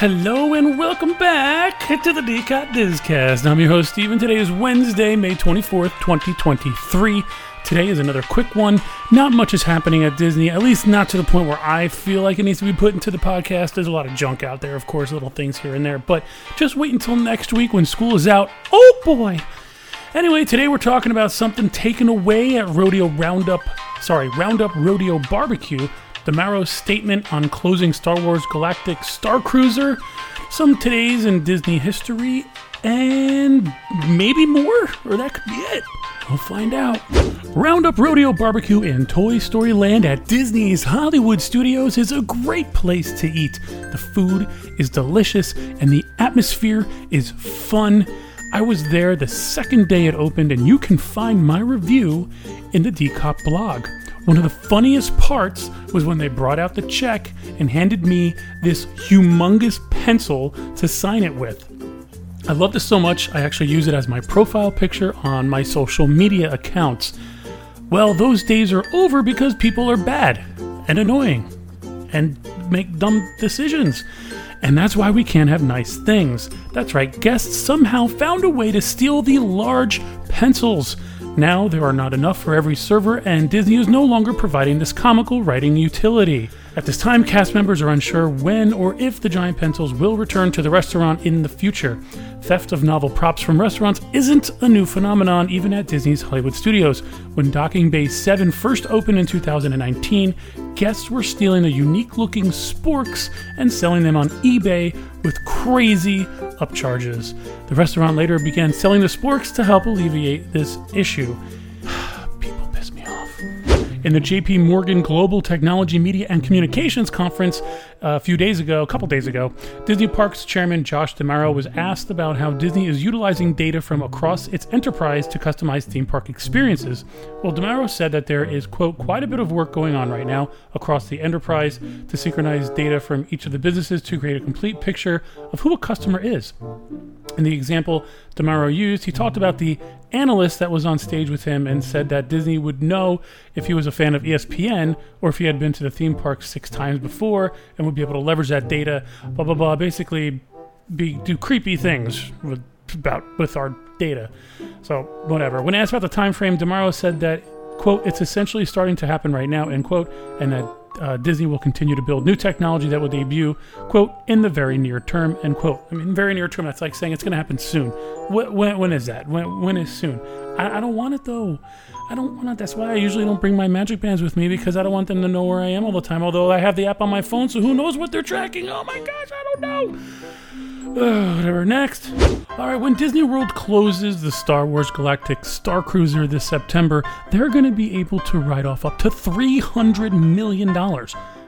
Hello and welcome back to the DCOT disCast. I'm your host, Steven. Today is Wednesday, May 24th, 2023. Today is another quick one. Not much is happening at Disney, at least not to the point where I feel like it needs to be put into the podcast. There's a lot of junk out there, of course, little things here and there, but just wait until next week when school is out. Oh boy! Anyway, today we're talking about something taken away at Rodeo Roundup, sorry, Roundup Rodeo Barbecue D'Amaro's statement on closing Star Wars Galactic Starcruiser, some today's in Disney history, and maybe more, or that could be it. We'll find out. Roundup Rodeo Barbecue and Toy Story Land at Disney's Hollywood Studios is a great place to eat. The food is delicious and the atmosphere is fun. I was there the second day it opened, and you can find my review in the DCOT blog. One of the funniest parts was when they brought out the check and handed me this humongous pencil to sign it with. I love this so much, I actually use it as my profile picture on my social media accounts. Well, those days are over because people are bad and annoying and make dumb decisions. And that's why we can't have nice things. That's right, guests somehow found a way to steal the large pencils. Now there are not enough for every server, and Disney is no longer providing this comical writing utility. At this time, cast members are unsure when or if the giant pencils will return to the restaurant in the future. Theft of novel props from restaurants isn't a new phenomenon even at Disney's Hollywood studios. When Docking Bay 7 first opened in 2019, guests were stealing the unique looking sporks and selling them on eBay with crazy upcharges. The restaurant later began selling the sporks to help alleviate this issue. In the JP Morgan Global Technology, Media, and Communications Conference uh, a few days ago, a couple days ago, Disney Parks Chairman Josh D'Amaro was asked about how Disney is utilizing data from across its enterprise to customize theme park experiences. Well, D'Amaro said that there is, quote, quite a bit of work going on right now across the enterprise to synchronize data from each of the businesses to create a complete picture of who a customer is. In the example D'Amaro used, he talked about the analyst that was on stage with him and said that Disney would know if he was a fan of ESPN or if he had been to the theme park six times before and would be able to leverage that data, blah blah blah. Basically, be do creepy things with about with our data. So whatever. When asked about the time frame, D'Amaro said that quote it's essentially starting to happen right now end quote and that uh, Disney will continue to build new technology that will debut, quote, in the very near term, end quote. I mean, very near term, that's like saying it's going to happen soon. When, when, when is that? When, when is soon? I, I don't want it though. I don't want it. That's why I usually don't bring my magic bands with me because I don't want them to know where I am all the time. Although I have the app on my phone, so who knows what they're tracking? Oh my gosh, I don't know. Whatever. Next. All right, when Disney World closes the Star Wars Galactic Starcruiser this September, they're going to be able to write off up to $300 million.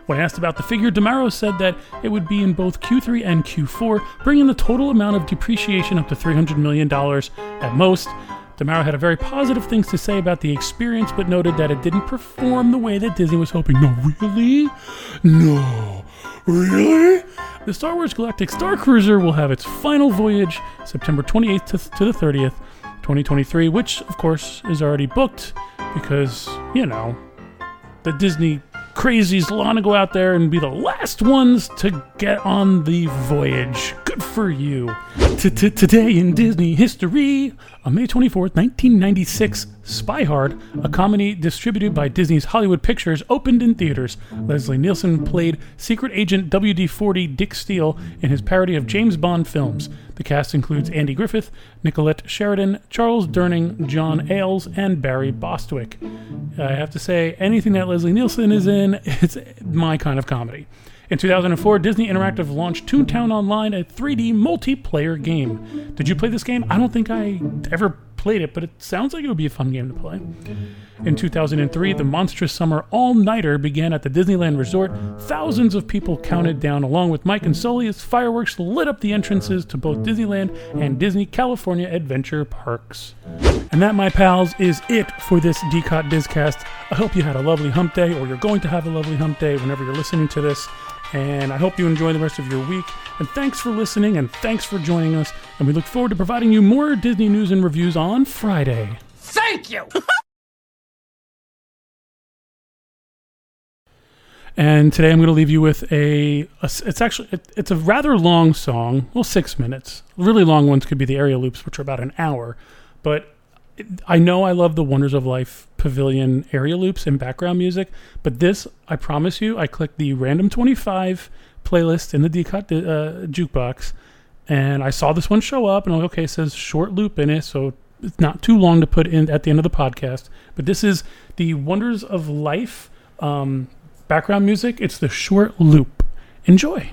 When asked about the figure, D'Amaro said that it would be in both Q3 and Q4, bringing the total amount of depreciation up to $300 million at most. D'Amaro had a very positive things to say about the experience, but noted that it didn't perform the way that Disney was hoping. No, really? No, really? The Star Wars Galactic Starcruiser will have its final voyage September 28th to, to the 30th, 2023, which, of course, is already booked because, you know, the Disney crazies want to go out there and be the last ones to get on the voyage. Good for you. Today in Disney history, on May 24th, 1996, Spy Hard, a comedy distributed by Disney's Hollywood Pictures, opened in theaters. Leslie Nielsen played secret agent WD 40 Dick Steele in his parody of James Bond films. The cast includes Andy Griffith, Nicolette Sheridan, Charles Durning, John Ales, and Barry Bostwick. I have to say, anything that Leslie Nielsen is in, it's my kind of comedy. In 2004, Disney Interactive launched Toontown Online, a 3D multiplayer game. Did you play this game? I don't think I ever played it, but it sounds like it would be a fun game to play. In 2003, the monstrous summer all nighter began at the Disneyland Resort. Thousands of people counted down, along with Mike and Sully, as fireworks lit up the entrances to both Disneyland and Disney California Adventure Parks. And that, my pals, is it for this DCOT disCast. I hope you had a lovely hump day, or you're going to have a lovely hump day whenever you're listening to this. And I hope you enjoy the rest of your week. And thanks for listening and thanks for joining us. And we look forward to providing you more Disney news and reviews on Friday. Thank you! And today I'm going to leave you with a, a it's actually it, it's a rather long song, well 6 minutes. Really long ones could be the area loops which are about an hour, but I know I love the Wonders of Life Pavilion area loops and background music, but this, I promise you, I clicked the random 25 playlist in the DCOT uh, jukebox, and I saw this one show up, and I'm like, okay, it says short loop in it, so it's not too long to put in at the end of the podcast. But this is the Wonders of Life um, background music. It's the short loop. Enjoy.